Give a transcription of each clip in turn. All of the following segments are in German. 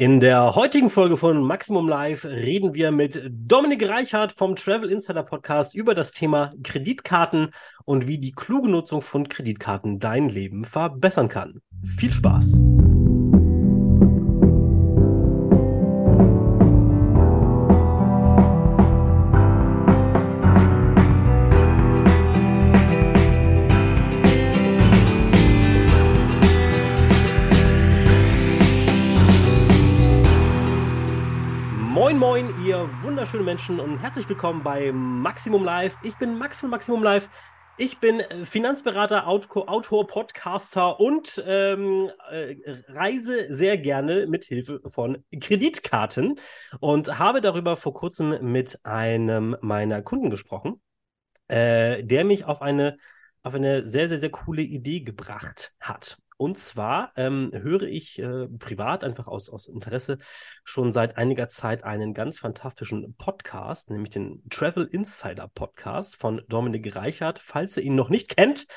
In der heutigen Folge von Maximum Live reden wir mit Dominik Reichert vom Travel Insider Podcast über das Thema Kreditkarten und wie die kluge Nutzung von Kreditkarten dein Leben verbessern kann. Viel Spaß! Menschen und herzlich willkommen bei Maximum Live. Ich bin Max von Maximum Live. Ich bin äh, Finanzberater, Autor, Podcaster und ähm, äh, reise sehr gerne mit Hilfe von Kreditkarten und habe darüber vor kurzem mit einem meiner Kunden gesprochen, äh, der mich auf eine auf eine sehr, sehr, sehr coole Idee gebracht hat. Und zwar ähm, höre ich äh, privat einfach aus, aus Interesse schon seit einiger Zeit einen ganz fantastischen Podcast, nämlich den Travel Insider Podcast von Dominik Reichert. Falls ihr ihn noch nicht kennt,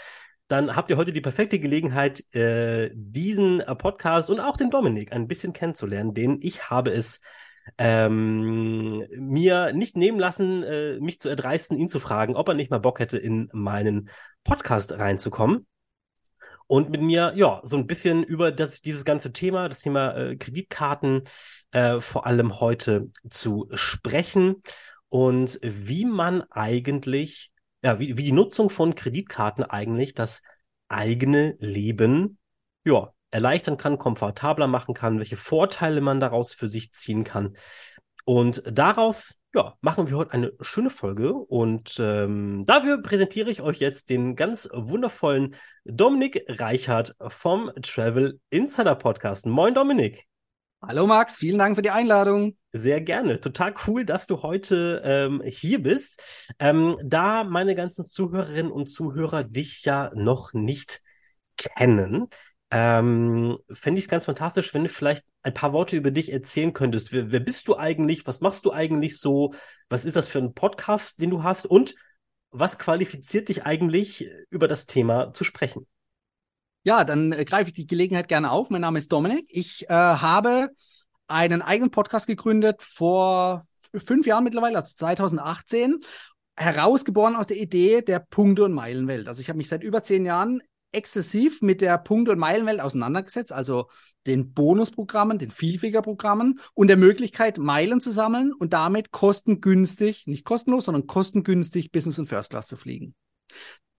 dann habt ihr heute die perfekte Gelegenheit, äh, diesen äh, Podcast und auch den Dominik ein bisschen kennenzulernen, den ich habe es ähm, mir nicht nehmen lassen, äh, mich zu erdreisten, ihn zu fragen, ob er nicht mal Bock hätte, in meinen Podcast reinzukommen und mit mir, ja, so ein bisschen über das, dieses ganze Thema, das Thema äh, Kreditkarten äh, vor allem heute zu sprechen und wie man eigentlich, ja, wie, wie die Nutzung von Kreditkarten eigentlich das eigene Leben, ja, erleichtern kann, komfortabler machen kann, welche Vorteile man daraus für sich ziehen kann. Und daraus ja, machen wir heute eine schöne Folge und ähm, dafür präsentiere ich euch jetzt den ganz wundervollen Dominik Reichert vom Travel Insider Podcast. Moin Dominik. Hallo Max, vielen Dank für die Einladung. Sehr gerne. Total cool, dass du heute ähm, hier bist. Ähm, da meine ganzen Zuhörerinnen und Zuhörer dich ja noch nicht kennen, ähm, fände ich es ganz fantastisch, wenn du vielleicht ein paar Worte über dich erzählen könntest. Wer, wer, bist du eigentlich? Was machst du eigentlich so? Was ist das für ein Podcast, den du hast? Und was qualifiziert dich eigentlich, über das Thema zu sprechen? Ja, dann äh, greife ich die Gelegenheit gerne auf. Mein Name ist Dominik. Ich äh, habe einen eigenen Podcast gegründet vor fünf Jahren mittlerweile, also 2018 herausgeboren aus der Idee der Punkte- und Meilenwelt. Also ich habe mich seit über zehn Jahren exzessiv mit der Punkte- und Meilenwelt auseinandergesetzt, also den Bonusprogrammen, den Vielfliegerprogrammen und der Möglichkeit, Meilen zu sammeln und damit kostengünstig, nicht kostenlos, sondern kostengünstig Business und First Class zu fliegen.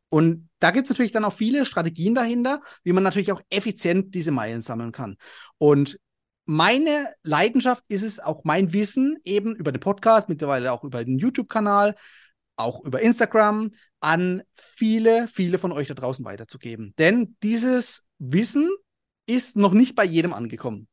Und da gibt es natürlich dann auch viele Strategien dahinter, wie man natürlich auch effizient diese Meilen sammeln kann. Und meine Leidenschaft ist es, auch mein Wissen eben über den Podcast, mittlerweile auch über den YouTube-Kanal, auch über Instagram, an viele, viele von euch da draußen weiterzugeben. Denn dieses Wissen ist noch nicht bei jedem angekommen.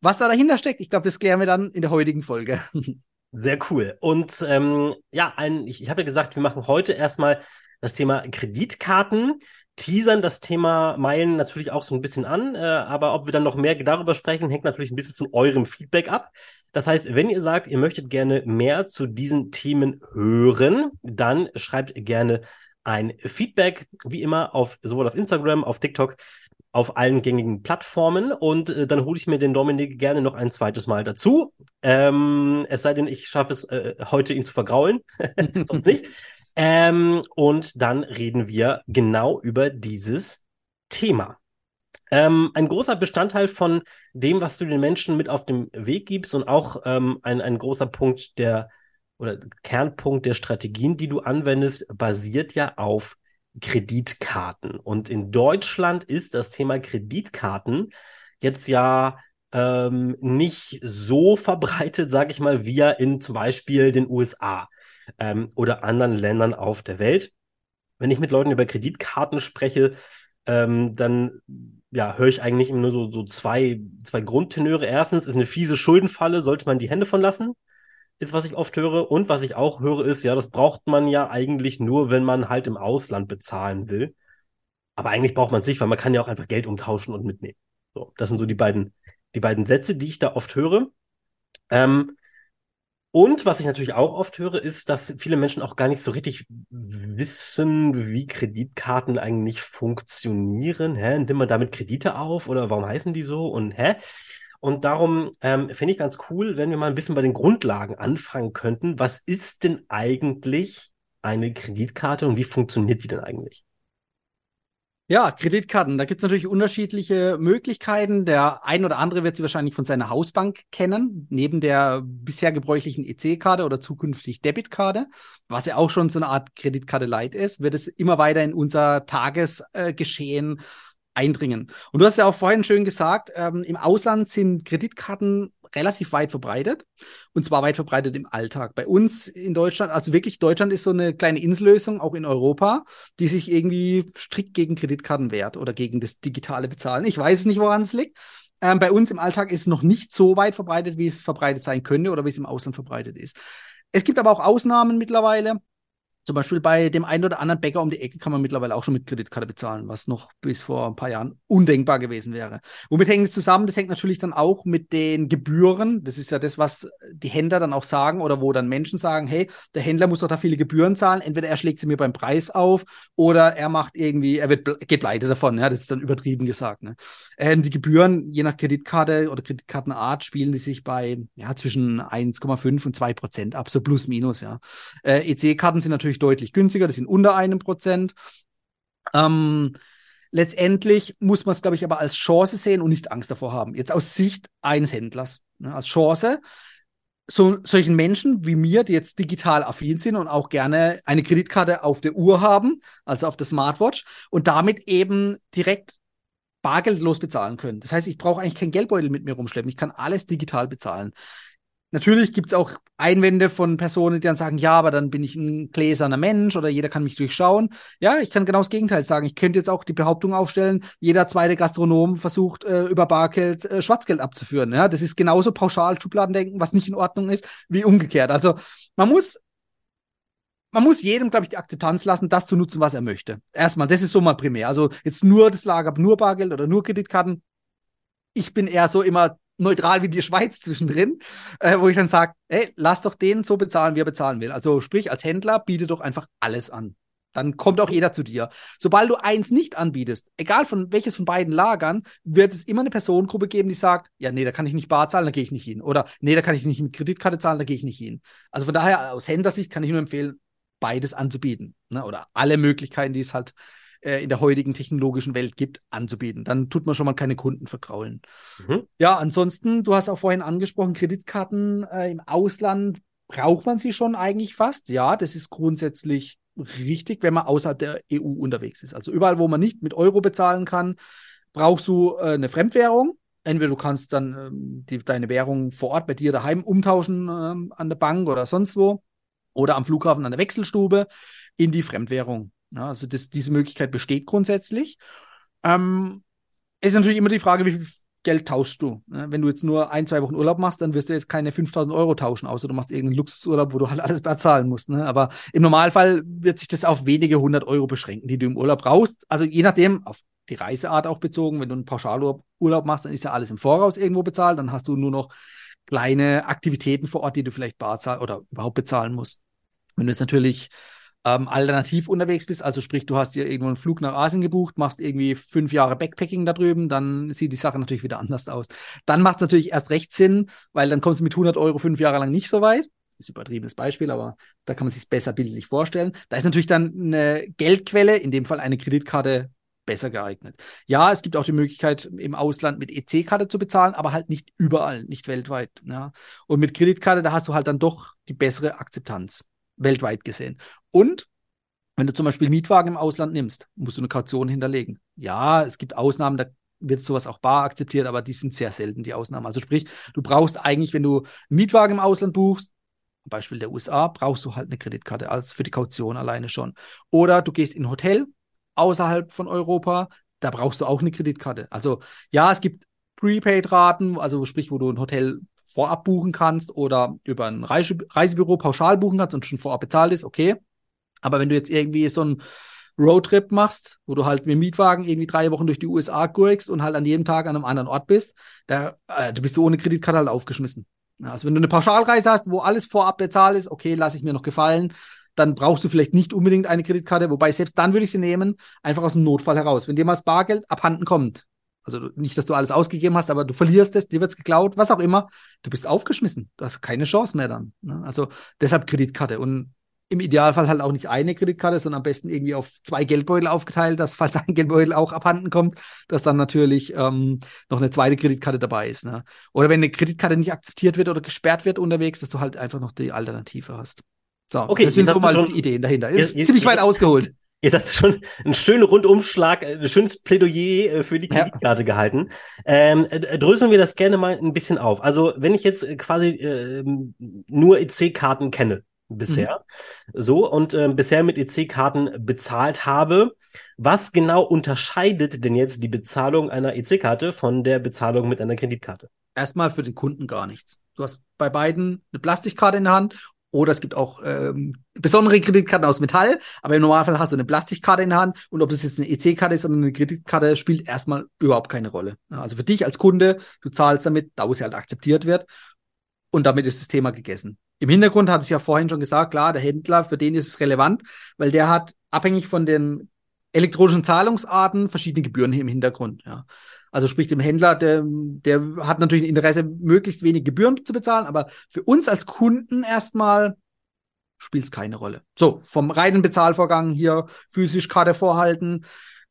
Was da dahinter steckt, ich glaube, das klären wir dann in der heutigen Folge. Sehr cool. Und ähm, ja, ein, ich, ich habe ja gesagt, wir machen heute erstmal das Thema Kreditkarten teasern das Thema Meilen natürlich auch so ein bisschen an, äh, aber ob wir dann noch mehr darüber sprechen, hängt natürlich ein bisschen von eurem Feedback ab. Das heißt, wenn ihr sagt, ihr möchtet gerne mehr zu diesen Themen hören, dann schreibt gerne ein Feedback, wie immer, auf sowohl auf Instagram, auf TikTok, auf allen gängigen Plattformen und äh, dann hole ich mir den Dominik gerne noch ein zweites Mal dazu. Ähm, es sei denn, ich schaffe es äh, heute, ihn zu vergraulen, sonst nicht. Ähm, und dann reden wir genau über dieses Thema. Ähm, ein großer Bestandteil von dem, was du den Menschen mit auf den Weg gibst und auch ähm, ein, ein großer Punkt der oder Kernpunkt der Strategien, die du anwendest, basiert ja auf Kreditkarten. Und in Deutschland ist das Thema Kreditkarten jetzt ja ähm, nicht so verbreitet, sage ich mal, wie ja in zum Beispiel den USA ähm, oder anderen Ländern auf der Welt. Wenn ich mit Leuten über Kreditkarten spreche, ähm, dann ja, höre ich eigentlich nur so, so zwei, zwei Grundtenöre. Erstens ist eine fiese Schuldenfalle, sollte man die Hände von lassen, ist, was ich oft höre. Und was ich auch höre, ist, ja, das braucht man ja eigentlich nur, wenn man halt im Ausland bezahlen will. Aber eigentlich braucht man es nicht, weil man kann ja auch einfach Geld umtauschen und mitnehmen. So, das sind so die beiden, die beiden Sätze, die ich da oft höre. Ähm, und was ich natürlich auch oft höre, ist, dass viele Menschen auch gar nicht so richtig wissen, wie Kreditkarten eigentlich funktionieren. Hä? Nimmt man damit Kredite auf oder warum heißen die so? Und hä? Und darum ähm, fände ich ganz cool, wenn wir mal ein bisschen bei den Grundlagen anfangen könnten. Was ist denn eigentlich eine Kreditkarte und wie funktioniert die denn eigentlich? Ja, Kreditkarten. Da gibt es natürlich unterschiedliche Möglichkeiten. Der ein oder andere wird sie wahrscheinlich von seiner Hausbank kennen, neben der bisher gebräuchlichen EC-Karte oder zukünftig Debitkarte, was ja auch schon so eine Art Kreditkarte Light ist, wird es immer weiter in unser Tagesgeschehen eindringen. Und du hast ja auch vorhin schön gesagt, ähm, im Ausland sind Kreditkarten relativ weit verbreitet. Und zwar weit verbreitet im Alltag. Bei uns in Deutschland, also wirklich Deutschland ist so eine kleine Insellösung, auch in Europa, die sich irgendwie strikt gegen Kreditkarten wehrt oder gegen das digitale Bezahlen. Ich weiß nicht, woran es liegt. Ähm, bei uns im Alltag ist es noch nicht so weit verbreitet, wie es verbreitet sein könnte oder wie es im Ausland verbreitet ist. Es gibt aber auch Ausnahmen mittlerweile. Zum Beispiel bei dem einen oder anderen Bäcker um die Ecke kann man mittlerweile auch schon mit Kreditkarte bezahlen, was noch bis vor ein paar Jahren undenkbar gewesen wäre. Womit hängt es zusammen? Das hängt natürlich dann auch mit den Gebühren. Das ist ja das, was die Händler dann auch sagen oder wo dann Menschen sagen, hey, der Händler muss doch da viele Gebühren zahlen. Entweder er schlägt sie mir beim Preis auf oder er macht irgendwie, er wird geht pleite davon. Ja, das ist dann übertrieben gesagt. Ne? Ähm, die Gebühren, je nach Kreditkarte oder Kreditkartenart, spielen die sich bei ja, zwischen 1,5 und 2 Prozent ab, so plus minus. Ja. Äh, EC-Karten sind natürlich natürlich deutlich günstiger, das sind unter einem Prozent. Ähm, letztendlich muss man es, glaube ich, aber als Chance sehen und nicht Angst davor haben. Jetzt aus Sicht eines Händlers. Ne, als Chance, so, solchen Menschen wie mir, die jetzt digital affin sind und auch gerne eine Kreditkarte auf der Uhr haben, also auf der Smartwatch, und damit eben direkt bargeldlos bezahlen können. Das heißt, ich brauche eigentlich kein Geldbeutel mit mir rumschleppen. Ich kann alles digital bezahlen. Natürlich gibt es auch Einwände von Personen, die dann sagen, ja, aber dann bin ich ein gläserner Mensch oder jeder kann mich durchschauen. Ja, ich kann genau das Gegenteil sagen. Ich könnte jetzt auch die Behauptung aufstellen, jeder zweite Gastronom versucht äh, über Bargeld äh, Schwarzgeld abzuführen. Ja, das ist genauso pauschal Schubladendenken, was nicht in Ordnung ist, wie umgekehrt. Also man muss man muss jedem, glaube ich, die Akzeptanz lassen, das zu nutzen, was er möchte. Erstmal, das ist so mal primär. Also jetzt nur das Lager, nur Bargeld oder nur Kreditkarten. Ich bin eher so immer neutral wie die Schweiz zwischendrin, äh, wo ich dann sage, ey, lass doch den so bezahlen, wie er bezahlen will. Also sprich, als Händler biete doch einfach alles an. Dann kommt auch jeder zu dir. Sobald du eins nicht anbietest, egal von welches von beiden Lagern, wird es immer eine Personengruppe geben, die sagt, ja, nee, da kann ich nicht bar zahlen, da gehe ich nicht hin. Oder nee, da kann ich nicht mit Kreditkarte zahlen, da gehe ich nicht hin. Also von daher, aus Händlersicht kann ich nur empfehlen, beides anzubieten. Ne? Oder alle Möglichkeiten, die es halt äh, in der heutigen technologischen Welt gibt, anzubieten. Dann tut man schon mal keine Kunden verkraulen. Mhm. Ja, ansonsten, du hast auch vorhin angesprochen, Kreditkarten äh, im Ausland braucht man sie schon eigentlich fast. Ja, das ist grundsätzlich richtig, wenn man außerhalb der EU unterwegs ist. Also überall, wo man nicht mit Euro bezahlen kann, brauchst du äh, eine Fremdwährung. Entweder du kannst dann ähm, die, deine Währung vor Ort bei dir daheim umtauschen ähm, an der Bank oder sonst wo oder am Flughafen an der Wechselstube in die Fremdwährung. Ja, also das, diese Möglichkeit besteht grundsätzlich. Ähm, ist natürlich immer die Frage, wie viel Geld tauschst du? Wenn du jetzt nur ein, zwei Wochen Urlaub machst, dann wirst du jetzt keine 5000 Euro tauschen, außer du machst irgendeinen Luxusurlaub, wo du halt alles bezahlen musst. Ne? Aber im Normalfall wird sich das auf wenige hundert Euro beschränken, die du im Urlaub brauchst. Also je nachdem, auf die Reiseart auch bezogen, wenn du einen Pauschalurlaub machst, dann ist ja alles im Voraus irgendwo bezahlt, dann hast du nur noch kleine Aktivitäten vor Ort, die du vielleicht bar oder überhaupt bezahlen musst. Wenn du jetzt natürlich ähm, alternativ unterwegs bist, also sprich, du hast dir irgendwo einen Flug nach Asien gebucht, machst irgendwie fünf Jahre Backpacking da drüben, dann sieht die Sache natürlich wieder anders aus. Dann macht es natürlich erst recht Sinn, weil dann kommst du mit 100 Euro fünf Jahre lang nicht so weit. Ist übertriebenes Beispiel, aber da kann man sich besser bildlich vorstellen. Da ist natürlich dann eine Geldquelle, in dem Fall eine Kreditkarte, besser geeignet. Ja, es gibt auch die Möglichkeit, im Ausland mit EC-Karte zu bezahlen, aber halt nicht überall, nicht weltweit. Ja. Und mit Kreditkarte, da hast du halt dann doch die bessere Akzeptanz weltweit gesehen. Und wenn du zum Beispiel Mietwagen im Ausland nimmst, musst du eine Kaution hinterlegen. Ja, es gibt Ausnahmen, da wird sowas auch bar akzeptiert, aber die sind sehr selten, die Ausnahmen. Also sprich, du brauchst eigentlich, wenn du einen Mietwagen im Ausland buchst, Beispiel der USA, brauchst du halt eine Kreditkarte als für die Kaution alleine schon. Oder du gehst in ein Hotel außerhalb von Europa, da brauchst du auch eine Kreditkarte. Also ja, es gibt Prepaid-Raten, also sprich, wo du ein Hotel vorab buchen kannst oder über ein Reise Reisebüro pauschal buchen kannst und schon vorab bezahlt ist, okay. Aber wenn du jetzt irgendwie so einen Roadtrip machst, wo du halt mit dem Mietwagen irgendwie drei Wochen durch die USA gurkst und halt an jedem Tag an einem anderen Ort bist, da, äh, du bist so ohne Kreditkarte halt aufgeschmissen. Also wenn du eine Pauschalreise hast, wo alles vorab bezahlt ist, okay, lasse ich mir noch gefallen, dann brauchst du vielleicht nicht unbedingt eine Kreditkarte, wobei selbst dann würde ich sie nehmen, einfach aus dem Notfall heraus. Wenn dir mal das Bargeld abhanden kommt, Also nicht, dass du alles ausgegeben hast, aber du verlierst es, dir wird es geklaut, was auch immer. Du bist aufgeschmissen. Du hast keine Chance mehr dann. Ne? Also deshalb Kreditkarte. Und im Idealfall halt auch nicht eine Kreditkarte, sondern am besten irgendwie auf zwei Geldbeutel aufgeteilt, dass falls ein Geldbeutel auch abhanden kommt, dass dann natürlich ähm, noch eine zweite Kreditkarte dabei ist. Ne? Oder wenn eine Kreditkarte nicht akzeptiert wird oder gesperrt wird unterwegs, dass du halt einfach noch die Alternative hast. So, okay, das sind so mal die Ideen dahinter. Ist jetzt, ziemlich jetzt, weit ausgeholt. Jetzt hast du schon einen schönen Rundumschlag, ein schönes Plädoyer äh, für die Kreditkarte ja. gehalten. Ähm, äh, dröseln wir das gerne mal ein bisschen auf. Also, wenn ich jetzt quasi äh, nur EC-Karten kenne, bisher. Mhm. So, und äh, bisher mit EC-Karten bezahlt habe. Was genau unterscheidet denn jetzt die Bezahlung einer EC-Karte von der Bezahlung mit einer Kreditkarte? Erstmal für den Kunden gar nichts. Du hast bei beiden eine Plastikkarte in der Hand oder es gibt auch ähm, besondere Kreditkarten aus Metall, aber im Normalfall hast du eine Plastikkarte in der Hand und ob das jetzt eine EC-Karte ist oder eine Kreditkarte, spielt erstmal überhaupt keine Rolle. Also für dich als Kunde, du zahlst damit, da wo sie halt akzeptiert wird und damit ist das Thema gegessen. Im Hintergrund hatte ich ja vorhin schon gesagt, klar, der Händler, für den ist es relevant, weil der hat abhängig von den elektronischen Zahlungsarten verschiedene Gebühren im Hintergrund. Ja. Also sprich, dem Händler, der, der hat natürlich ein Interesse, möglichst wenig Gebühren zu bezahlen, aber für uns als Kunden erstmal spielt es keine Rolle. So, vom reinen Bezahlvorgang hier physisch Karte vorhalten,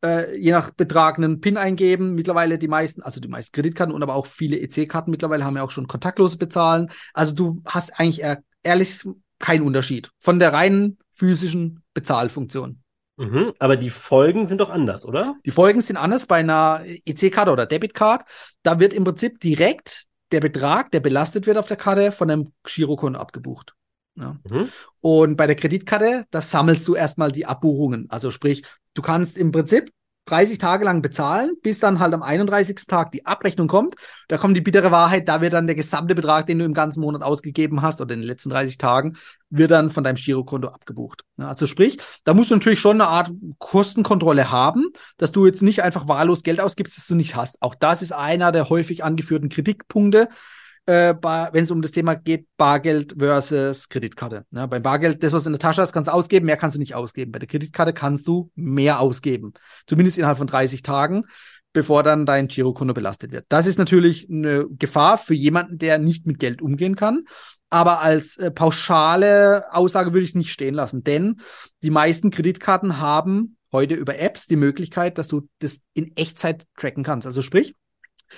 äh, je nach Betrag einen PIN eingeben. Mittlerweile die meisten, also die meisten Kreditkarten und aber auch viele EC-Karten mittlerweile haben ja auch schon kontaktloses Bezahlen. Also du hast eigentlich ehrlich keinen Unterschied von der reinen physischen Bezahlfunktion. Mhm, aber die Folgen sind doch anders, oder? Die Folgen sind anders bei einer EC-Karte oder Debitcard. Da wird im Prinzip direkt der Betrag, der belastet wird auf der Karte, von einem Girokonto abgebucht. Ja. Mhm. Und bei der Kreditkarte, da sammelst du erstmal die Abbuchungen. Also sprich, du kannst im Prinzip 30 Tage lang bezahlen, bis dann halt am 31. Tag die Abrechnung kommt. Da kommt die bittere Wahrheit, da wird dann der gesamte Betrag, den du im ganzen Monat ausgegeben hast oder in den letzten 30 Tagen, wird dann von deinem Girokonto abgebucht. Also sprich, da musst du natürlich schon eine Art Kostenkontrolle haben, dass du jetzt nicht einfach wahllos Geld ausgibst, das du nicht hast. Auch das ist einer der häufig angeführten Kritikpunkte äh, wenn es um das Thema geht, Bargeld versus Kreditkarte. Ja, beim Bargeld, das, was in der Tasche hast, kannst du ausgeben, mehr kannst du nicht ausgeben. Bei der Kreditkarte kannst du mehr ausgeben. Zumindest innerhalb von 30 Tagen, bevor dann dein Girokonto belastet wird. Das ist natürlich eine Gefahr für jemanden, der nicht mit Geld umgehen kann. Aber als äh, pauschale Aussage würde ich es nicht stehen lassen, denn die meisten Kreditkarten haben heute über Apps die Möglichkeit, dass du das in Echtzeit tracken kannst. Also sprich,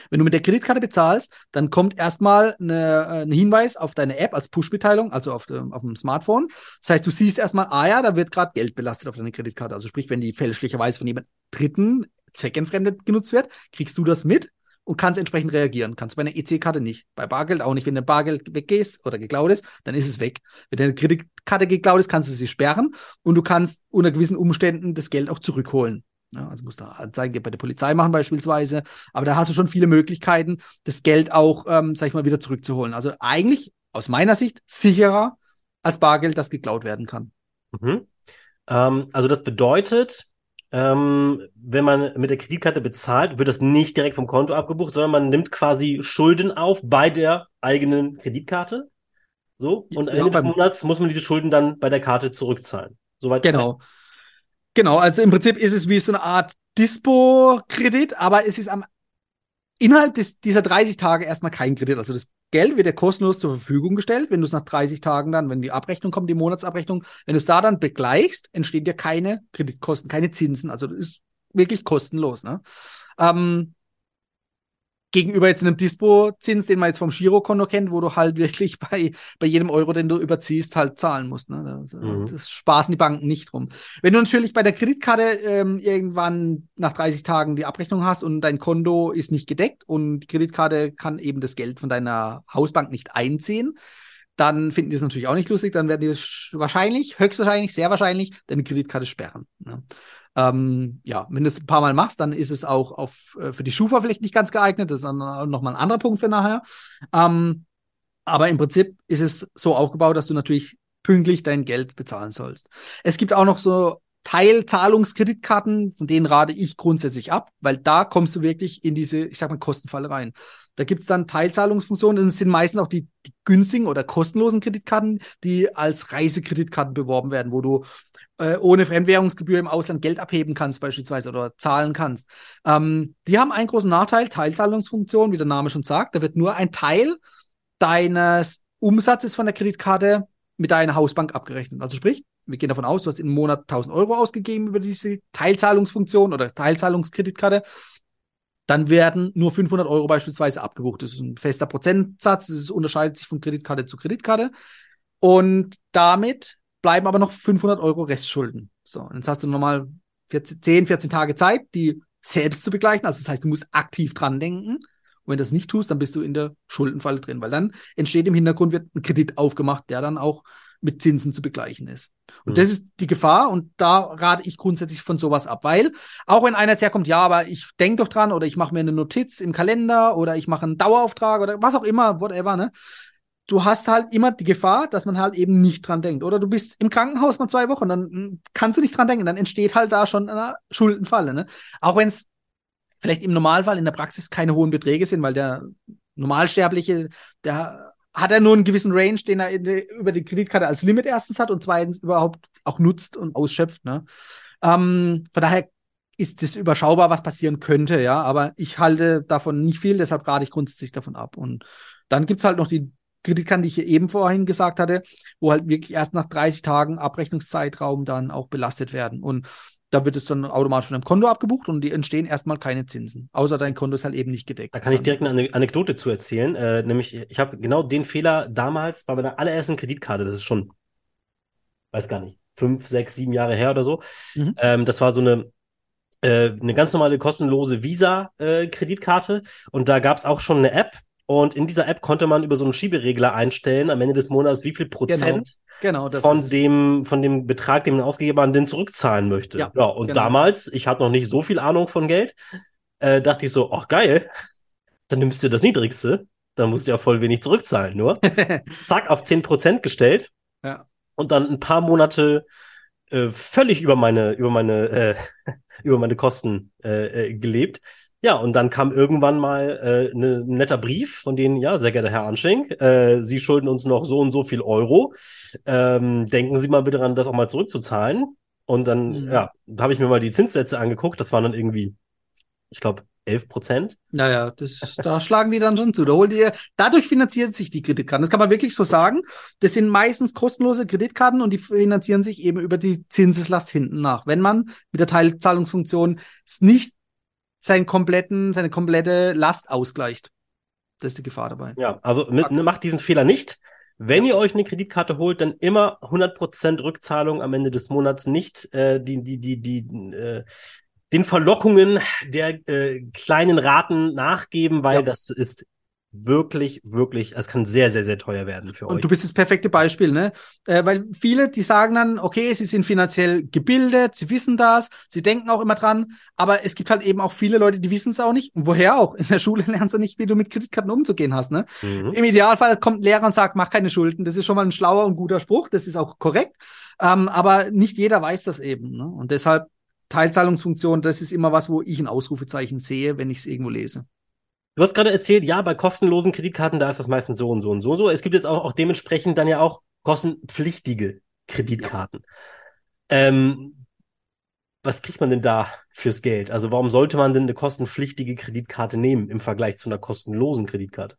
wenn du mit der Kreditkarte bezahlst, dann kommt erstmal äh, ein Hinweis auf deine App als Push-Mitteilung, also auf, dem, auf dem Smartphone. Das heißt, du siehst erstmal, ah ja, da wird gerade Geld belastet auf deine Kreditkarte. Also sprich, wenn die fälschlicherweise von jemand Dritten zweckentfremdet genutzt wird, kriegst du das mit und kannst entsprechend reagieren. Kannst bei einer EC-Karte nicht. Bei Bargeld auch nicht. Wenn dein Bargeld weggehst oder geklaut ist, dann ist es weg. Wenn deine Kreditkarte geklaut ist, kannst du sie sperren und du kannst unter gewissen Umständen das Geld auch zurückholen. Ja, also musst du Anzeige bei der Polizei machen beispielsweise. Aber da hast du schon viele Möglichkeiten, das Geld auch, ähm, sag ich mal, wieder zurückzuholen. Also eigentlich aus meiner Sicht sicherer als Bargeld, das geklaut werden kann. Mhm. Ähm, also das bedeutet, ähm, wenn man mit der Kreditkarte bezahlt, wird das nicht direkt vom Konto abgebucht, sondern man nimmt quasi Schulden auf bei der eigenen Kreditkarte. So, und ja, Ende des Monats muss man diese Schulden dann bei der Karte zurückzahlen. Soweit genau. Genau, also im Prinzip ist es wie so eine Art Dispo-Kredit, aber es ist am innerhalb des, dieser 30 Tage erstmal kein Kredit. Also das Geld wird dir kostenlos zur Verfügung gestellt. Wenn du es nach 30 Tagen dann, wenn die Abrechnung kommt, die Monatsabrechnung, wenn du es da dann begleichst, entstehen dir keine Kreditkosten, keine Zinsen. Also das ist wirklich kostenlos. Ne? Ähm, gegenüber jetzt einem Dispo-Zins, den man jetzt vom Girokonto kennt, wo du halt wirklich bei, bei jedem Euro, den du überziehst, halt zahlen musst. Ne? Das, mhm. das spaßen die Banken nicht drum. Wenn du natürlich bei der Kreditkarte ähm, irgendwann nach 30 Tagen die Abrechnung hast und dein Konto ist nicht gedeckt und die Kreditkarte kann eben das Geld von deiner Hausbank nicht einziehen, dann finden die es natürlich auch nicht lustig, dann werden die wahrscheinlich, höchstwahrscheinlich, sehr wahrscheinlich deine Kreditkarte sperren. Ne? Ähm, ja, wenn du es ein paar Mal machst, dann ist es auch auf, äh, für die Schufa vielleicht nicht ganz geeignet. Das ist dann nochmal ein anderer Punkt für nachher. Ähm, aber im Prinzip ist es so aufgebaut, dass du natürlich pünktlich dein Geld bezahlen sollst. Es gibt auch noch so Teilzahlungskreditkarten, von denen rate ich grundsätzlich ab, weil da kommst du wirklich in diese, ich sag mal, Kostenfalle rein. Da gibt es dann Teilzahlungsfunktionen, das sind meistens auch die, die günstigen oder kostenlosen Kreditkarten, die als Reisekreditkarten beworben werden, wo du äh, ohne Fremdwährungsgebühr im Ausland Geld abheben kannst, beispielsweise oder zahlen kannst. Ähm, die haben einen großen Nachteil, Teilzahlungsfunktion, wie der Name schon sagt, da wird nur ein Teil deines Umsatzes von der Kreditkarte mit deiner Hausbank abgerechnet. Also sprich, wir gehen davon aus, du hast im Monat 1000 Euro ausgegeben über diese Teilzahlungsfunktion oder Teilzahlungskreditkarte. Dann werden nur 500 Euro beispielsweise abgebucht. Das ist ein fester Prozentsatz. Das unterscheidet sich von Kreditkarte zu Kreditkarte. Und damit bleiben aber noch 500 Euro Restschulden. So, und jetzt hast du nochmal 14, 10, 14 Tage Zeit, die selbst zu begleichen. Also das heißt, du musst aktiv dran denken. Und wenn du das nicht tust, dann bist du in der Schuldenfalle drin, weil dann entsteht im Hintergrund wird ein Kredit aufgemacht, der dann auch mit Zinsen zu begleichen ist. Und mhm. das ist die Gefahr und da rate ich grundsätzlich von sowas ab, weil auch wenn einer jetzt herkommt, ja, aber ich denke doch dran oder ich mache mir eine Notiz im Kalender oder ich mache einen Dauerauftrag oder was auch immer, whatever, ne? Du hast halt immer die Gefahr, dass man halt eben nicht dran denkt. Oder du bist im Krankenhaus mal zwei Wochen, dann hm, kannst du nicht dran denken, dann entsteht halt da schon eine Schuldenfalle. Ne? Auch wenn es vielleicht im Normalfall in der Praxis keine hohen Beträge sind, weil der Normalsterbliche, der hat er nur einen gewissen Range, den er die, über die Kreditkarte als Limit erstens hat und zweitens überhaupt auch nutzt und ausschöpft. Ne? Ähm, von daher ist das überschaubar, was passieren könnte, ja, aber ich halte davon nicht viel, deshalb rate ich grundsätzlich davon ab. Und dann gibt es halt noch die Kreditkarten, die ich eben vorhin gesagt hatte, wo halt wirklich erst nach 30 Tagen Abrechnungszeitraum dann auch belastet werden. Und da wird es dann automatisch von einem Konto abgebucht und die entstehen erstmal keine Zinsen. Außer dein Konto ist halt eben nicht gedeckt. Da kann ich direkt eine Anekdote zu erzählen. Äh, nämlich, ich habe genau den Fehler damals bei meiner allerersten Kreditkarte, das ist schon, weiß gar nicht, fünf, sechs, sieben Jahre her oder so. Mhm. Ähm, das war so eine äh, eine ganz normale kostenlose Visa-Kreditkarte äh, und da gab es auch schon eine App, und in dieser App konnte man über so einen Schieberegler einstellen, am Ende des Monats, wie viel genau. Prozent genau, genau, von, dem, von dem Betrag, den man ausgegeben hat, denn zurückzahlen möchte. Ja, ja und genau. damals, ich hatte noch nicht so viel Ahnung von Geld, äh, dachte ich so, ach geil, dann nimmst du das Niedrigste, dann musst du ja voll wenig zurückzahlen, nur. Zack, auf 10% gestellt. Ja. Und dann ein paar Monate äh, völlig über meine, über meine, äh, über meine Kosten äh, äh gelebt. Ja, und dann kam irgendwann mal äh, ne, ein netter Brief von denen, ja, sehr geehrter Herr Anschenk, äh, Sie schulden uns noch so und so viel Euro. Ähm, denken Sie mal bitte daran, das auch mal zurückzuzahlen. Und dann, mhm. ja, da habe ich mir mal die Zinssätze angeguckt. Das waren dann irgendwie, ich glaube, 11 Prozent. Naja, das, da schlagen die dann schon zu. Da holt ihr, dadurch finanziert sich die Kreditkarten. Das kann man wirklich so sagen. Das sind meistens kostenlose Kreditkarten und die finanzieren sich eben über die Zinseslast hinten nach. Wenn man mit der Teilzahlungsfunktion es nicht seinen kompletten, seine komplette Last ausgleicht. Das ist die Gefahr dabei. Ja, also mit, ne, macht diesen Fehler nicht. Wenn ihr euch eine Kreditkarte holt, dann immer 100% Rückzahlung am Ende des Monats, nicht äh, die, die, die, die, äh, den Verlockungen der äh, kleinen Raten nachgeben, weil ja. das ist wirklich, wirklich, es kann sehr, sehr, sehr teuer werden für euch. Und du bist das perfekte Beispiel, ne? Äh, weil viele, die sagen dann, okay, sie sind finanziell gebildet, sie wissen das, sie denken auch immer dran, aber es gibt halt eben auch viele Leute, die wissen es auch nicht. Und woher auch? In der Schule lernst du nicht, wie du mit Kreditkarten umzugehen hast, ne? Mhm. Im Idealfall kommt ein Lehrer und sagt, mach keine Schulden. Das ist schon mal ein schlauer und guter Spruch, das ist auch korrekt. Ähm, aber nicht jeder weiß das eben, ne? Und deshalb Teilzahlungsfunktion, das ist immer was, wo ich ein Ausrufezeichen sehe, wenn ich es irgendwo lese. Du hast gerade erzählt, ja, bei kostenlosen Kreditkarten, da ist das meistens so und so und so und so. Es gibt jetzt auch, auch dementsprechend dann ja auch kostenpflichtige Kreditkarten. Ähm, was kriegt man denn da fürs Geld? Also warum sollte man denn eine kostenpflichtige Kreditkarte nehmen im Vergleich zu einer kostenlosen Kreditkarte?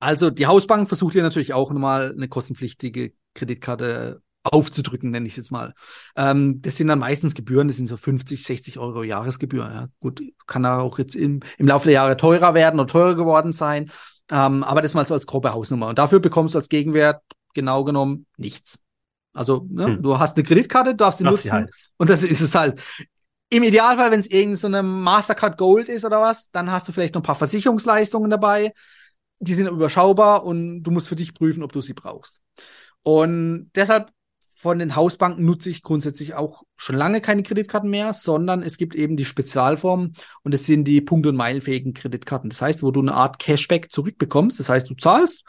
Also die Hausbank versucht ja natürlich auch nochmal eine kostenpflichtige Kreditkarte aufzudrücken, nenne ich es jetzt mal. Ähm, das sind dann meistens Gebühren, das sind so 50, 60 Euro Jahresgebühr. Ja. Gut, kann auch jetzt im, im Laufe der Jahre teurer werden oder teurer geworden sein. Ähm, aber das mal so als grobe Hausnummer. Und dafür bekommst du als Gegenwert genau genommen nichts. Also, ne, hm. du hast eine Kreditkarte, du darfst sie Lass nutzen. Sie halt. Und das ist es halt. Im Idealfall, wenn es irgendeine so eine Mastercard Gold ist oder was, dann hast du vielleicht noch ein paar Versicherungsleistungen dabei. Die sind überschaubar und du musst für dich prüfen, ob du sie brauchst. Und deshalb von den Hausbanken nutze ich grundsätzlich auch schon lange keine Kreditkarten mehr, sondern es gibt eben die Spezialformen und es sind die punkt- und meilenfähigen Kreditkarten. Das heißt, wo du eine Art Cashback zurückbekommst. Das heißt, du zahlst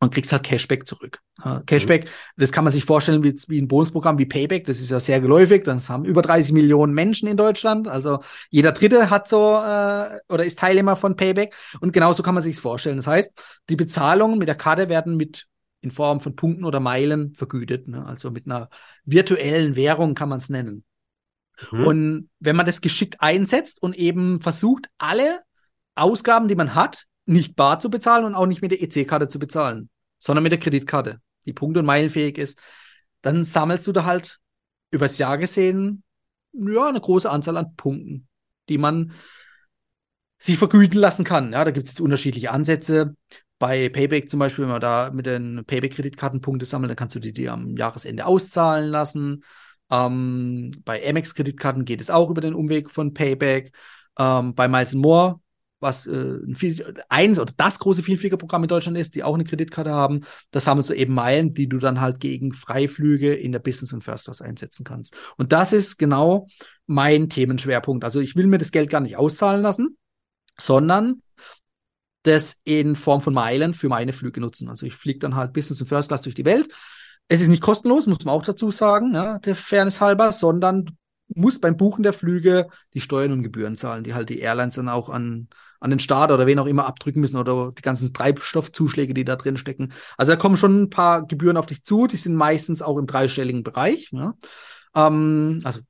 und kriegst halt Cashback zurück. Cashback, mhm. das kann man sich vorstellen wie, wie ein Bonusprogramm wie Payback, das ist ja sehr geläufig, das haben über 30 Millionen Menschen in Deutschland, also jeder Dritte hat so äh, oder ist Teilnehmer von Payback und genauso kann man sich vorstellen. Das heißt, die Bezahlungen mit der Karte werden mit in Form von Punkten oder Meilen vergütet, ne? also mit einer virtuellen Währung kann man es nennen. Mhm. Und wenn man das geschickt einsetzt und eben versucht, alle Ausgaben, die man hat, nicht bar zu bezahlen und auch nicht mit der EC-Karte zu bezahlen, sondern mit der Kreditkarte, die punkte- und meilenfähig ist, dann sammelst du da halt übers Jahr gesehen ja eine große Anzahl an Punkten, die man sich vergüten lassen kann. Ja, da gibt es unterschiedliche Ansätze. Bei Payback zum Beispiel, wenn man da mit den Payback-Kreditkarten Punkte sammelt, dann kannst du die, die am Jahresende auszahlen lassen. Ähm, bei Amex-Kreditkarten geht es auch über den Umweg von Payback. Ähm, bei Miles More was äh, ein eins oder das große Vielfliegerprogramm in Deutschland ist, die auch eine Kreditkarte haben. Das haben so eben Meilen, die du dann halt gegen Freiflüge in der Business und First Class einsetzen kannst. Und das ist genau mein Themenschwerpunkt. Also ich will mir das Geld gar nicht auszahlen lassen, sondern das in Form von Meilen für meine Flüge nutzen. Also ich fliege dann halt Business und First Class durch die Welt. Es ist nicht kostenlos, muss man auch dazu sagen, ja, der Fairness halber, sondern muss beim Buchen der Flüge die Steuern und Gebühren zahlen, die halt die Airlines dann auch an, an den Staat oder wen auch immer abdrücken müssen oder die ganzen Treibstoffzuschläge, die da drin stecken. Also da kommen schon ein paar Gebühren auf dich zu, die sind meistens auch im dreistelligen Bereich. Ja. Ähm, also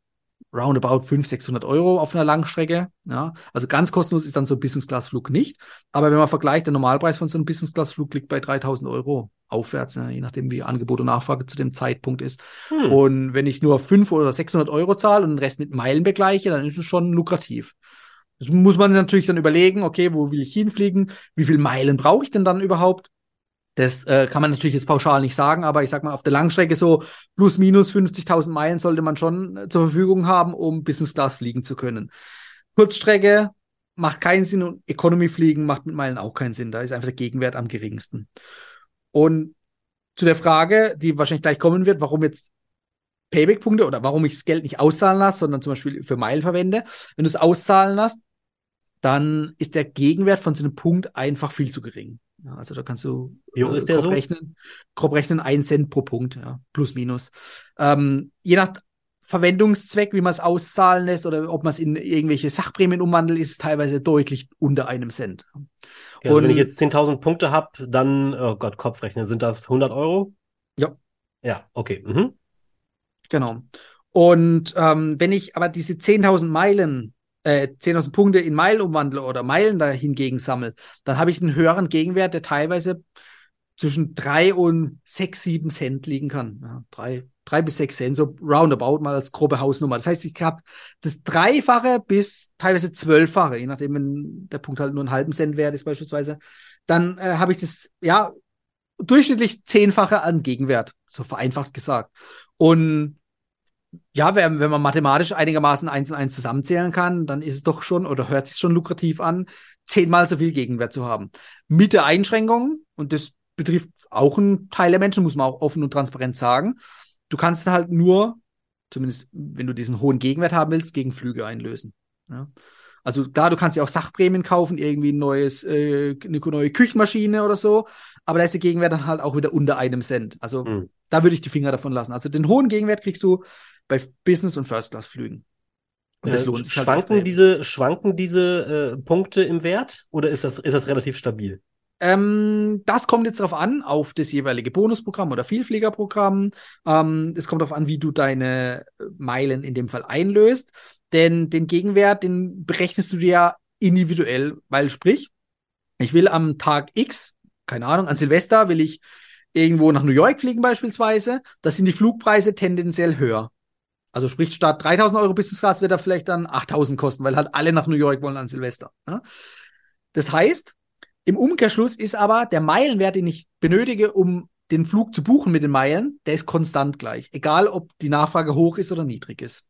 roundabout 500, 600 Euro auf einer Langstrecke. Ja. Also ganz kostenlos ist dann so ein Business-Class-Flug nicht. Aber wenn man vergleicht, der Normalpreis von so einem Business-Class-Flug liegt bei 3000 Euro aufwärts, ja, je nachdem, wie Angebot und Nachfrage zu dem Zeitpunkt ist. Hm. Und wenn ich nur 500 oder 600 Euro zahle und den Rest mit Meilen begleiche, dann ist es schon lukrativ. Das muss man natürlich dann überlegen, okay, wo will ich hinfliegen? Wie viele Meilen brauche ich denn dann überhaupt? Das äh, kann man natürlich jetzt pauschal nicht sagen, aber ich sag mal, auf der Langstrecke so plus minus 50.000 Meilen sollte man schon äh, zur Verfügung haben, um Business Class fliegen zu können. Kurzstrecke macht keinen Sinn und Economy fliegen macht mit Meilen auch keinen Sinn. Da ist einfach der Gegenwert am geringsten. Und zu der Frage, die wahrscheinlich gleich kommen wird, warum jetzt Payback-Punkte oder warum ich das Geld nicht auszahlen lasse, sondern zum Beispiel für Meilen verwende. Wenn du es auszahlen lässt, dann ist der Gegenwert von so einem Punkt einfach viel zu gering. Ja, also da kannst du hoch äh, ist der grob, so? rechnen, grob rechnen, ein Cent pro Punkt, ja, plus minus. Ähm, je nach Verwendungszweck, wie man es auszahlen lässt oder ob man es in irgendwelche Sachprämien umwandelt, ist es teilweise deutlich unter einem Cent. Okay, also Und, wenn ich jetzt 10.000 Punkte habe, dann, oh Gott, Kopfrechnen, sind das 100 Euro? Ja. Ja, okay. Mhm. Genau. Und ähm, wenn ich aber diese 10.000 Meilen äh, 10.000 Punkte in Meilen umwandle oder Meilen dahingegen sammle, dann habe ich einen höheren Gegenwert, der teilweise zwischen drei und sechs, sieben Cent liegen kann. Ja, drei, drei bis sechs Cent, so roundabout mal als grobe Hausnummer. Das heißt, ich habe das Dreifache bis teilweise Zwölffache, je nachdem, wenn der Punkt halt nur einen halben Cent wert ist beispielsweise, dann äh, habe ich das, ja, durchschnittlich Zehnfache an Gegenwert, so vereinfacht gesagt. Und ja, wenn, wenn man mathematisch einigermaßen eins und eins zusammenzählen kann, dann ist es doch schon oder hört sich schon lukrativ an, zehnmal so viel Gegenwert zu haben. Mit der Einschränkung, und das betrifft auch einen Teil der Menschen, muss man auch offen und transparent sagen, du kannst halt nur, zumindest wenn du diesen hohen Gegenwert haben willst, gegen Flüge einlösen. Ja. Also klar, du kannst ja auch Sachprämien kaufen, irgendwie ein neues, äh, eine neue Küchenmaschine oder so, aber da ist der Gegenwert dann halt auch wieder unter einem Cent. Also mhm. da würde ich die Finger davon lassen. Also den hohen Gegenwert kriegst du bei Business- und First-Class-Flügen. Und das äh, lohnt sich halt schwanken diese Schwanken diese äh, Punkte im Wert oder ist das, ist das relativ stabil? Ähm, das kommt jetzt darauf an, auf das jeweilige Bonusprogramm oder Vielfliegerprogramm. Ähm, es kommt darauf an, wie du deine Meilen in dem Fall einlöst. Denn den Gegenwert, den berechnest du dir ja individuell, weil sprich, ich will am Tag X, keine Ahnung, an Silvester will ich irgendwo nach New York fliegen beispielsweise, da sind die Flugpreise tendenziell höher. Also sprich, statt 3000 Euro Business Class wird er vielleicht dann 8000 kosten, weil halt alle nach New York wollen an Silvester. Ne? Das heißt, im Umkehrschluss ist aber der Meilenwert, den ich benötige, um den Flug zu buchen mit den Meilen, der ist konstant gleich. Egal, ob die Nachfrage hoch ist oder niedrig ist.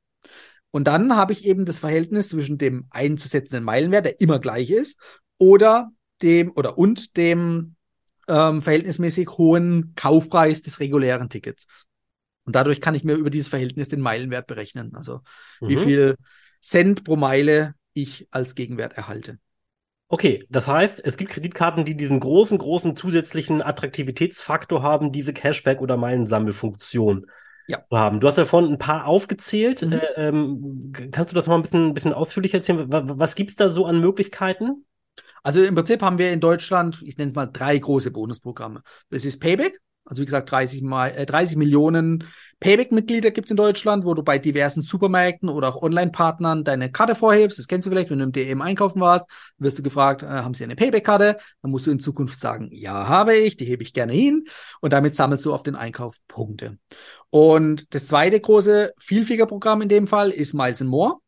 Und dann habe ich eben das Verhältnis zwischen dem einzusetzenden Meilenwert, der immer gleich ist, oder dem oder und dem ähm, verhältnismäßig hohen Kaufpreis des regulären Tickets. Und dadurch kann ich mir über dieses Verhältnis den Meilenwert berechnen. Also mhm. wie viel Cent pro Meile ich als Gegenwert erhalte. Okay, das heißt, es gibt Kreditkarten, die diesen großen, großen zusätzlichen Attraktivitätsfaktor haben, diese Cashback- oder Meilensammelfunktion Ja. zu haben. Du hast davon ein paar aufgezählt. Mhm. Äh, ähm, kannst du das mal ein bisschen, ein bisschen ausführlicher erzählen? Was, was gibt's da so an Möglichkeiten? Also im Prinzip haben wir in Deutschland, ich nenne es mal drei große Bonusprogramme. Das ist Payback. Also wie gesagt, 30, mal, äh, 30 Millionen Payback-Mitglieder gibt es in Deutschland, wo du bei diversen Supermärkten oder auch Online-Partnern deine Karte vorhebst. Das kennst du vielleicht, wenn du im DM einkaufen warst, wirst du gefragt, äh, haben sie eine Payback-Karte? Dann musst du in Zukunft sagen, ja, habe ich, die hebe ich gerne hin. Und damit sammelst du auf den Einkauf Punkte. Und das zweite große Vielfliegerprogramm in dem Fall ist Miles More.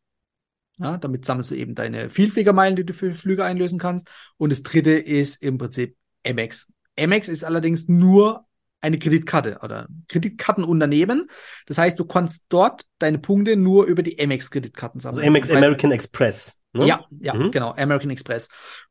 Ja, damit sammelst du eben deine Vielfliegermeilen, die du für Flüge einlösen kannst. Und das dritte ist im Prinzip Amex. Amex ist allerdings nur eine Kreditkarte oder Kreditkartenunternehmen. Das heißt, du kannst dort deine Punkte nur über die Amex-Kreditkarten Also sammeln. Amex Bei- American Express. Ne? ja, ja, Mhm. genau, American Express.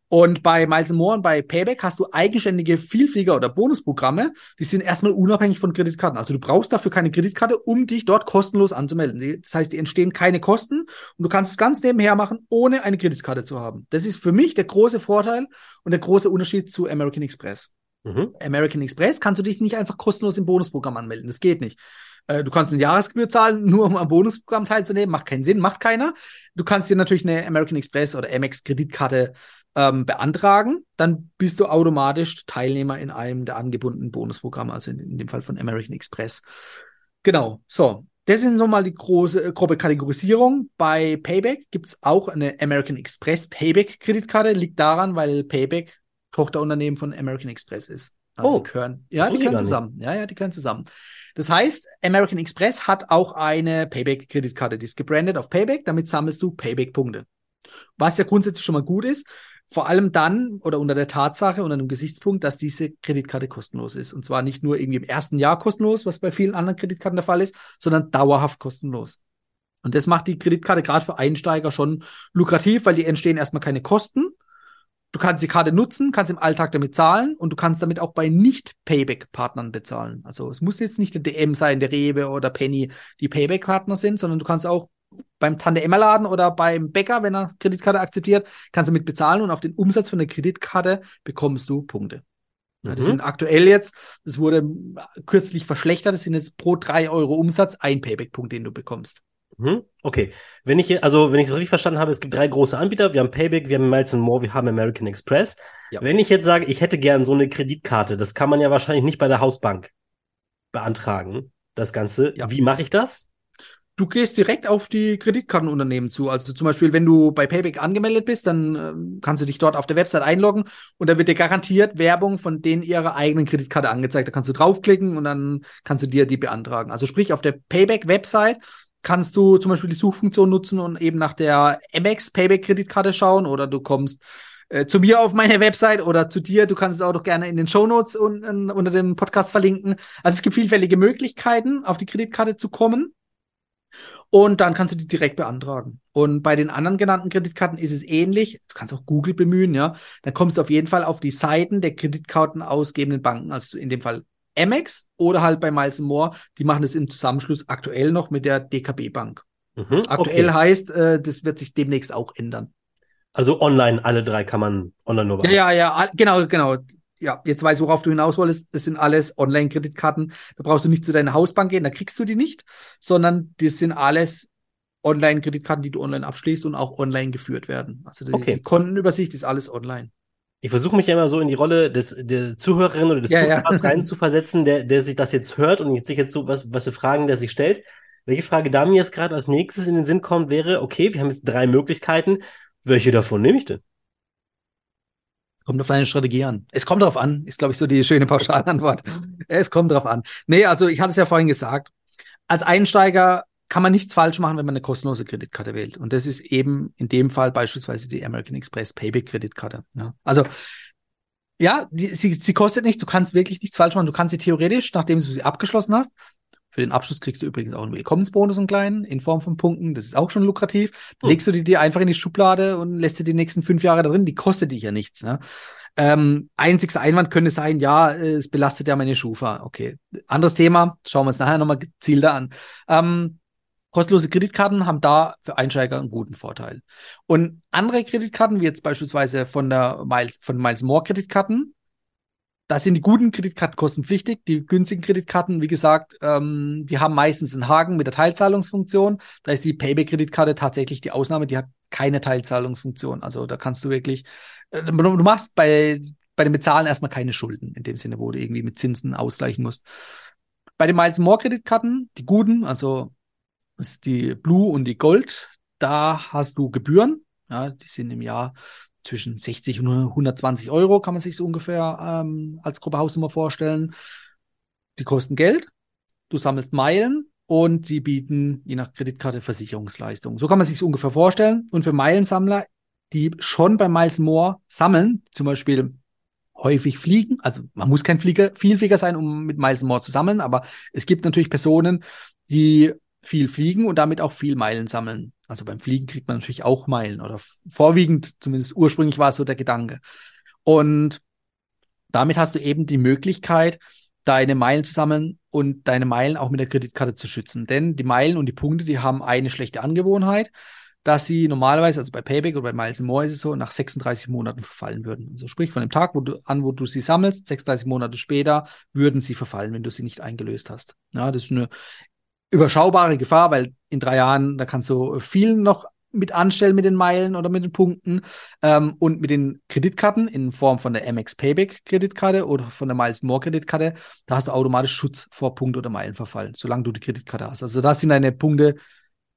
Und bei Miles More und bei Payback hast du eigenständige Vielflieger- oder Bonusprogramme, die sind erstmal unabhängig von Kreditkarten. Also du brauchst dafür keine Kreditkarte, um dich dort kostenlos anzumelden. Das heißt, die entstehen keine Kosten und du kannst es ganz nebenher machen, ohne eine Kreditkarte zu haben. Das ist für mich der große Vorteil und der große Unterschied zu American Express. Mhm. American Express kannst du dich nicht einfach kostenlos im Bonusprogramm anmelden. Das geht nicht. Äh, Du kannst eine Jahresgebühr zahlen, nur um am Bonusprogramm teilzunehmen. Macht keinen Sinn, macht keiner. Du kannst dir natürlich eine American Express oder Amex Kreditkarte ähm, beantragen. Dann bist du automatisch Teilnehmer in einem der angebundenen Bonusprogramme, also in, in dem Fall von American Express. Genau, so. Das sind so mal die große, äh, grobe Kategorisierung. Bei Payback gibt es auch eine American Express Payback Kreditkarte. Liegt daran, weil Payback Tochterunternehmen von American Express ist. Also Oh, die gehören, ja, die gehören zusammen. Ja, ja, die gehören zusammen. Das heißt, American Express hat auch eine Payback-Kreditkarte, die ist gebrandet auf Payback, damit sammelst du Payback-Punkte. Was ja grundsätzlich schon mal gut ist, vor allem dann oder unter der Tatsache, unter dem Gesichtspunkt, dass diese Kreditkarte kostenlos ist. Und zwar nicht nur irgendwie im ersten Jahr kostenlos, was bei vielen anderen Kreditkarten der Fall ist, sondern dauerhaft kostenlos. Und das macht die Kreditkarte gerade für Einsteiger schon lukrativ, weil die entstehen erstmal keine Kosten. Du kannst die Karte nutzen, kannst im Alltag damit zahlen und du kannst damit auch bei Nicht-Payback-Partnern bezahlen. Also es muss jetzt nicht der DM sein, der Rewe oder Penny, die Payback-Partner sind, sondern du kannst auch beim Tante-Emma-Laden oder beim Bäcker, wenn er Kreditkarte akzeptiert, kannst du mit bezahlen und auf den Umsatz von der Kreditkarte bekommst du Punkte. Ja, das Mhm. sind aktuell jetzt, das wurde kürzlich verschlechtert, das sind jetzt pro drei Euro Umsatz ein Payback-Punkt, den du bekommst. Mhm. Okay. Wenn ich, also, wenn ich das richtig verstanden habe, es gibt drei große Anbieter. Wir haben Payback, wir haben Miles More, wir haben American Express. Ja. Wenn ich jetzt sage, ich hätte gern so eine Kreditkarte, das kann man ja wahrscheinlich nicht bei der Hausbank beantragen, das Ganze. Ja. Wie mache ich das? Du gehst direkt auf die Kreditkartenunternehmen zu. Also zum Beispiel, wenn du bei Payback angemeldet bist, dann ähm, kannst du dich dort auf der Website einloggen und da wird dir garantiert Werbung von denen ihrer eigenen Kreditkarte angezeigt. Da kannst du draufklicken und dann kannst du dir die beantragen. Also sprich, auf der Payback-Website kannst du zum Beispiel die Suchfunktion nutzen und eben nach der MX Payback-Kreditkarte schauen oder du kommst äh, zu mir auf meine Website oder zu dir. Du kannst es auch doch gerne in den Shownotes un unter dem Podcast verlinken. Also es gibt vielfältige Möglichkeiten, auf die Kreditkarte zu kommen. Und dann kannst du die direkt beantragen. Und bei den anderen genannten Kreditkarten ist es ähnlich. Du kannst auch Google bemühen, ja. Dann kommst du auf jeden Fall auf die Seiten der Kreditkarten ausgebenden Banken, also in dem Fall Amex oder halt bei Miles More. Die machen das im Zusammenschluss aktuell noch mit der DKB Bank. Mhm. Aktuell Okay. heißt, äh, das wird sich demnächst auch ändern. Also online, alle drei kann man online nur Ja, ja, ja, genau, genau. Ja, jetzt weiß worauf du hinaus wolltest. Das sind alles Online-Kreditkarten. Da brauchst du nicht zu deiner Hausbank gehen, da kriegst du die nicht, sondern das sind alles Online-Kreditkarten, die du online abschließt und auch online geführt werden. Also die, Okay. die Kontenübersicht ist alles online. Ich versuche mich ja immer so in die Rolle des der Zuhörerin oder des Ja, ja. Zuhörers rein zu versetzen, der, der sich das jetzt hört und jetzt sich jetzt so was, was für Fragen der sich stellt. Welche Frage da mir jetzt gerade als nächstes in den Sinn kommt, wäre, okay, wir haben jetzt drei Möglichkeiten. Welche davon nehme ich denn? Kommt auf deine Strategie an. Es kommt drauf an, ist, glaube ich, so die schöne Pauschalantwort. Es kommt drauf an. Nee, also ich hatte es ja vorhin gesagt. Als Einsteiger kann man nichts falsch machen, wenn man eine kostenlose Kreditkarte wählt. Und das ist eben in dem Fall beispielsweise die American Express Payback Kreditkarte. Ja. Also, ja, die, sie, sie kostet nichts, du kannst wirklich nichts falsch machen. Du kannst sie theoretisch, nachdem du sie abgeschlossen hast, für den Abschluss kriegst du übrigens auch einen Willkommensbonus, einen kleinen, in Form von Punkten. Das ist auch schon lukrativ. Hm. Legst du die dir einfach in die Schublade und lässt sie die nächsten fünf Jahre da drin. Die kostet dich ja nichts. Ne? Ähm, einzigster Einwand könnte sein, ja, äh, es belastet ja meine Schufa. Okay. Anderes Thema. Schauen wir uns nachher nochmal gezielter an. Ähm, Kostenlose Kreditkarten haben da für Einsteiger einen guten Vorteil. Und andere Kreditkarten, wie jetzt beispielsweise von der Miles, von Miles More Kreditkarten, da sind die guten Kreditkarten kostenpflichtig. Die günstigen Kreditkarten, wie gesagt, ähm, die haben meistens einen Haken mit der Teilzahlungsfunktion. Da ist die Payback-Kreditkarte tatsächlich die Ausnahme, die hat keine Teilzahlungsfunktion. Also da kannst du wirklich, äh, du machst bei, bei dem Bezahlen erstmal keine Schulden, in dem Sinne, wo du irgendwie mit Zinsen ausgleichen musst. Bei den Miles More Kreditkarten, die guten, also ist die Blue und die Gold. Da hast du Gebühren. Ja, die sind im Jahr zwischen 60 und 120 Euro, kann man sich so ungefähr ähm, als grobe Hausnummer vorstellen. Die kosten Geld. Du sammelst Meilen und sie bieten je nach Kreditkarte Versicherungsleistungen. So kann man sich so ungefähr vorstellen. Und für Meilensammler, die schon bei Miles More sammeln, zum Beispiel häufig fliegen. Also man muss kein Flieger, Vielflieger sein, um mit Miles More zu sammeln, aber es gibt natürlich Personen, die viel fliegen und damit auch viel Meilen sammeln. Also beim Fliegen kriegt man natürlich auch Meilen oder vorwiegend, zumindest ursprünglich war es so der Gedanke. Und damit hast du eben die Möglichkeit, deine Meilen zu sammeln und deine Meilen auch mit der Kreditkarte zu schützen. Denn die Meilen und die Punkte, die haben eine schlechte Angewohnheit, dass sie normalerweise, also bei Payback oder bei Miles More ist es so, nach 36 Monaten verfallen würden. Also sprich von dem Tag wo du, an, wo du sie sammelst, 36 Monate später würden sie verfallen, wenn du sie nicht eingelöst hast. Ja, das ist eine überschaubare Gefahr, weil in drei Jahren, da kannst du viel noch mit anstellen mit den Meilen oder mit den Punkten ähm, und mit den Kreditkarten in Form von der MX Payback Kreditkarte oder von der Miles More Kreditkarte, da hast du automatisch Schutz vor Punkt- oder Meilenverfall, solange du die Kreditkarte hast. Also das sind deine Punkte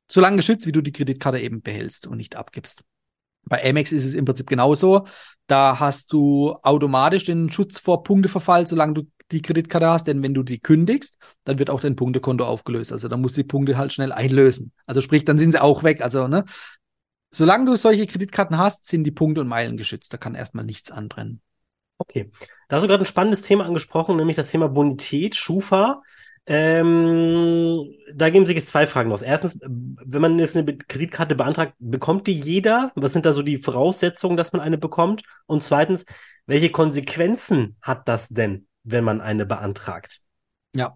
so lange geschützt, wie du die Kreditkarte eben behältst und nicht abgibst. Bei Amex ist es im Prinzip genauso. Da hast du automatisch den Schutz vor Punkteverfall, solange du die Kreditkarte hast, denn wenn du die kündigst, dann wird auch dein Punktekonto aufgelöst. Also dann musst du die Punkte halt schnell einlösen. Also sprich, dann sind sie auch weg. Also, ne? Solange du solche Kreditkarten hast, sind die Punkte und Meilen geschützt. Da kann erstmal nichts anbrennen. Okay. Da hast du gerade ein spannendes Thema angesprochen, nämlich das Thema Bonität, Schufa. Ähm, da geben sich jetzt zwei Fragen aus. Erstens, wenn man jetzt eine Kreditkarte beantragt, bekommt die jeder? Was sind da so die Voraussetzungen, dass man eine bekommt? Und zweitens, welche Konsequenzen hat das denn? Wenn man eine beantragt? Ja.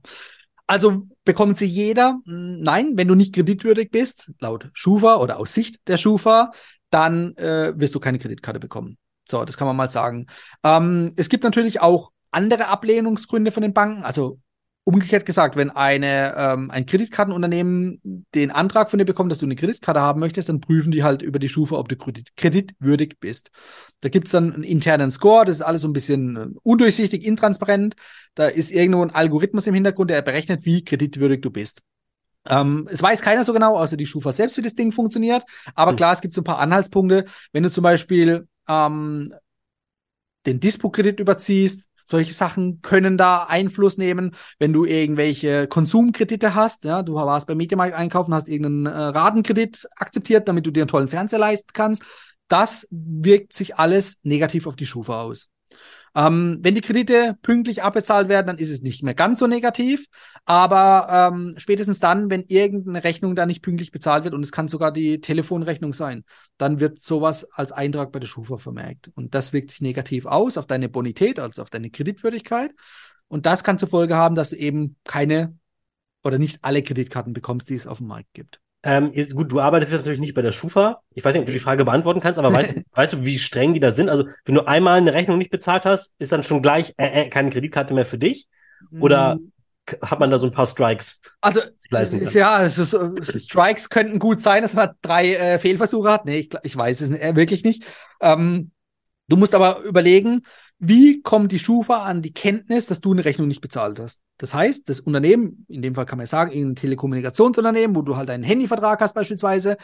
Also bekommt sie jeder? Hm, nein, wenn du nicht kreditwürdig bist, laut Schufa oder aus Sicht der Schufa, dann äh, wirst du keine Kreditkarte bekommen. So, das kann man mal sagen. Ähm, es gibt natürlich auch andere Ablehnungsgründe von den Banken. Also Umgekehrt gesagt, wenn eine, ähm, ein Kreditkartenunternehmen den Antrag von dir bekommt, dass du eine Kreditkarte haben möchtest, dann prüfen die halt über die Schufa, ob du kredit kreditwürdig bist. Da gibt's dann einen internen Score, das ist alles so ein bisschen äh, undurchsichtig, intransparent. Da ist irgendwo ein Algorithmus im Hintergrund, der berechnet, wie kreditwürdig du bist. Ähm, es weiß keiner so genau, außer die Schufa selbst, wie das Ding funktioniert. Aber hm. klar, es gibt so ein paar Anhaltspunkte. Wenn du zum Beispiel ähm, den Dispo-Kredit überziehst, solche Sachen können da Einfluss nehmen, wenn du irgendwelche Konsumkredite hast. Ja, du warst beim Mediamarkt einkaufen, hast irgendeinen äh, Ratenkredit akzeptiert, damit du dir einen tollen Fernseher leisten kannst. Das wirkt sich alles negativ auf die Schufa aus. Ähm, wenn die Kredite pünktlich abbezahlt werden, dann ist es nicht mehr ganz so negativ. Aber ähm, spätestens dann, wenn irgendeine Rechnung da nicht pünktlich bezahlt wird, und es kann sogar die Telefonrechnung sein, dann wird sowas als Eintrag bei der Schufa vermerkt. Und das wirkt sich negativ aus auf deine Bonität, also auf deine Kreditwürdigkeit. Und das kann zur Folge haben, dass du eben keine oder nicht alle Kreditkarten bekommst, die es auf dem Markt gibt. Ähm, ist, gut, du arbeitest jetzt natürlich nicht bei der Schufa. Ich weiß nicht, ob du die Frage beantworten kannst, aber weißt, weißt du, wie streng die da sind? Also, wenn du einmal eine Rechnung nicht bezahlt hast, ist dann schon gleich äh, äh, keine Kreditkarte mehr für dich? Oder mm. hat man da so ein paar Strikes? Also, ja, also, so, Strikes könnten gut sein, dass man drei äh, Fehlversuche hat. Nee, ich, ich weiß es äh, wirklich nicht. Ähm, du musst aber überlegen, wie kommt die Schufa an die Kenntnis, dass du eine Rechnung nicht bezahlt hast? Das heißt, das Unternehmen, in dem Fall kann man sagen, ein Telekommunikationsunternehmen, wo du halt einen Handyvertrag hast beispielsweise,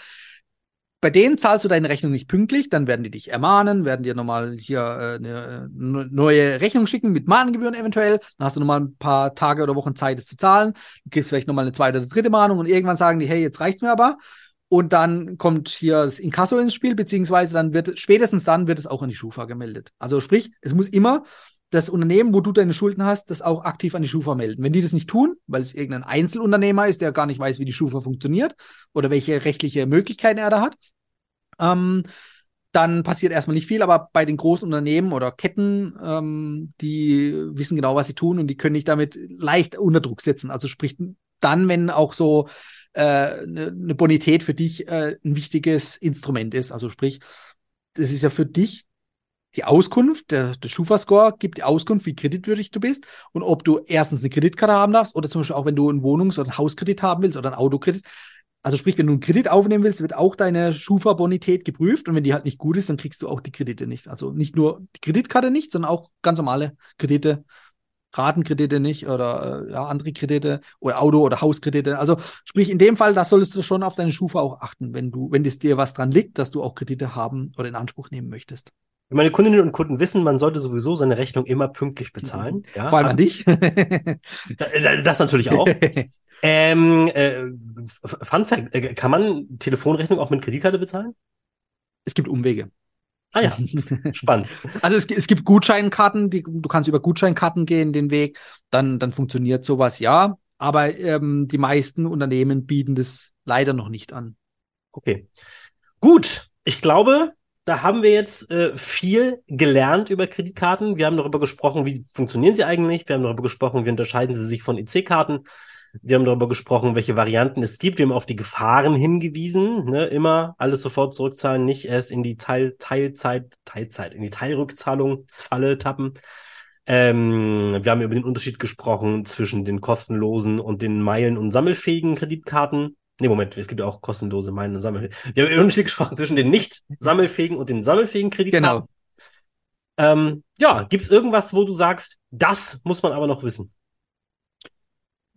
bei denen zahlst du deine Rechnung nicht pünktlich, dann werden die dich ermahnen, werden dir nochmal hier äh, eine neue Rechnung schicken mit Mahngebühren eventuell. Dann hast du nochmal ein paar Tage oder Wochen Zeit, es zu zahlen. Du kriegst vielleicht nochmal eine zweite oder dritte Mahnung und irgendwann sagen die, hey, jetzt reicht's mir aber. Und dann kommt hier das Inkasso ins Spiel, beziehungsweise dann wird, spätestens dann wird es auch an die Schufa gemeldet. Also sprich, es muss immer das Unternehmen, wo du deine Schulden hast, das auch aktiv an die Schufa melden. Wenn die das nicht tun, weil es irgendein Einzelunternehmer ist, der gar nicht weiß, wie die Schufa funktioniert oder welche rechtliche Möglichkeiten er da hat, ähm, dann passiert erstmal nicht viel, aber bei den großen Unternehmen oder Ketten, ähm, die wissen genau, was sie tun und die können dich damit leicht unter Druck setzen. Also sprich, dann, wenn auch so äh, eine, eine Bonität für dich äh, ein wichtiges Instrument ist. Also sprich, das ist ja für dich die Auskunft, der, der Schufa-Score gibt die Auskunft, wie kreditwürdig du bist und ob du erstens eine Kreditkarte haben darfst oder zum Beispiel auch, wenn du einen Wohnungs- oder einen Hauskredit haben willst oder einen Autokredit. Also sprich, wenn du einen Kredit aufnehmen willst, wird auch deine Schufa-Bonität geprüft und wenn die halt nicht gut ist, dann kriegst du auch die Kredite nicht. Also nicht nur die Kreditkarte nicht, sondern auch ganz normale Kredite, Ratenkredite nicht oder äh, ja, andere Kredite oder Auto- oder Hauskredite. Also sprich, in dem Fall, da solltest du schon auf deine Schufa auch achten, wenn du, wenn es dir was dran liegt, dass du auch Kredite haben oder in Anspruch nehmen möchtest. Meine Kundinnen und Kunden wissen, man sollte sowieso seine Rechnung immer pünktlich bezahlen. Mhm. Ja, Vor allem an dich. das natürlich auch. ähm, äh, Fun Fact, äh, kann man Telefonrechnung auch mit Kreditkarte bezahlen? Es gibt Umwege. Ah ja, spannend. Also es, es, gibt Gutscheinkarten, die, du kannst über Gutscheinkarten gehen, den Weg, dann, dann funktioniert sowas, ja. Aber ähm, die meisten Unternehmen bieten das leider noch nicht an. Okay. Gut, ich glaube, da haben wir jetzt äh, viel gelernt über Kreditkarten. Wir haben darüber gesprochen, wie funktionieren sie eigentlich. Wir haben darüber gesprochen, wie unterscheiden sie sich von EC-Karten. Wir haben darüber gesprochen, welche Varianten es gibt. Wir haben auf die Gefahren hingewiesen. Ne? Immer alles sofort zurückzahlen, nicht erst in die Teil Teilzeit, Teilzeit, in die Teilrückzahlungsfalle tappen. Ähm, wir haben über den Unterschied gesprochen zwischen den kostenlosen und den meilen- und sammelfähigen Kreditkarten. Nee, Moment, es gibt ja auch kostenlose Meilen und Sammelfähigen. Wir haben über den Unterschied gesprochen zwischen den nicht sammelfähigen und den sammelfähigen Kreditkarten. Genau. Ähm, ja, gibt es irgendwas, wo du sagst, das muss man aber noch wissen?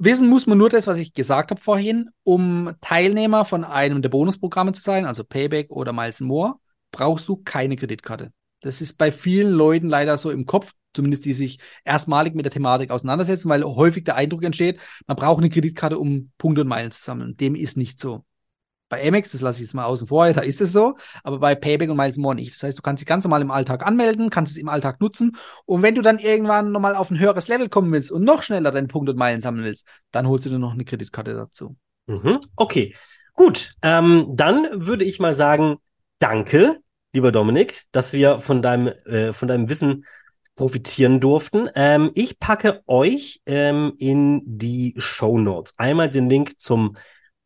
Wissen muss man nur das, was ich gesagt habe vorhin, um Teilnehmer von einem der Bonusprogramme zu sein, also Payback oder Miles More, brauchst du keine Kreditkarte. Das ist bei vielen Leuten leider so im Kopf, zumindest die sich erstmalig mit der Thematik auseinandersetzen, weil häufig der Eindruck entsteht, man braucht eine Kreditkarte, um Punkte und Meilen zu sammeln. Dem ist nicht so. Bei Amex, das lasse ich jetzt mal außen vor, da ist es so, aber bei Payback und Miles More nicht. Das heißt, du kannst dich ganz normal im Alltag anmelden, kannst es im Alltag nutzen und wenn du dann irgendwann nochmal auf ein höheres Level kommen willst und noch schneller deine Punkte und Meilen sammeln willst, dann holst du dir noch eine Kreditkarte dazu. Mhm. Okay, gut. Ähm, dann würde ich mal sagen, danke lieber Dominik, dass wir von deinem, äh, von deinem Wissen profitieren durften. Ähm, ich packe euch ähm, in die Show Notes einmal den Link zum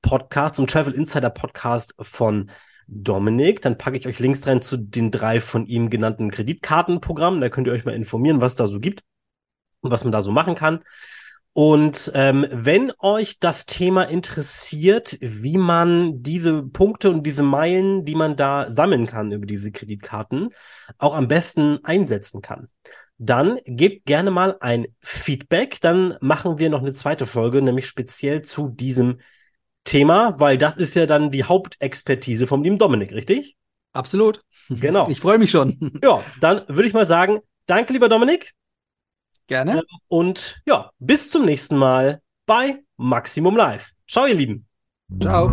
Podcast, zum Travel Insider Podcast von Dominik. Dann packe ich euch Links rein zu den drei von ihm genannten Kreditkartenprogrammen. Da könnt ihr euch mal informieren, was da so gibt und was man da so machen kann. Und ähm, wenn euch das Thema interessiert, wie man diese Punkte und diese Meilen, die man da sammeln kann über diese Kreditkarten, auch am besten einsetzen kann, dann gebt gerne mal ein Feedback. Dann machen wir noch eine zweite Folge, nämlich speziell zu diesem Thema, weil das ist ja dann die Hauptexpertise vom lieben Dominik, richtig? Absolut. Genau. Ich freue mich schon. Ja, dann würde ich mal sagen, danke, lieber Dominik. Gerne. Ähm, und ja, bis zum nächsten Mal bei Maximum Live. Ciao, ihr Lieben. Ciao.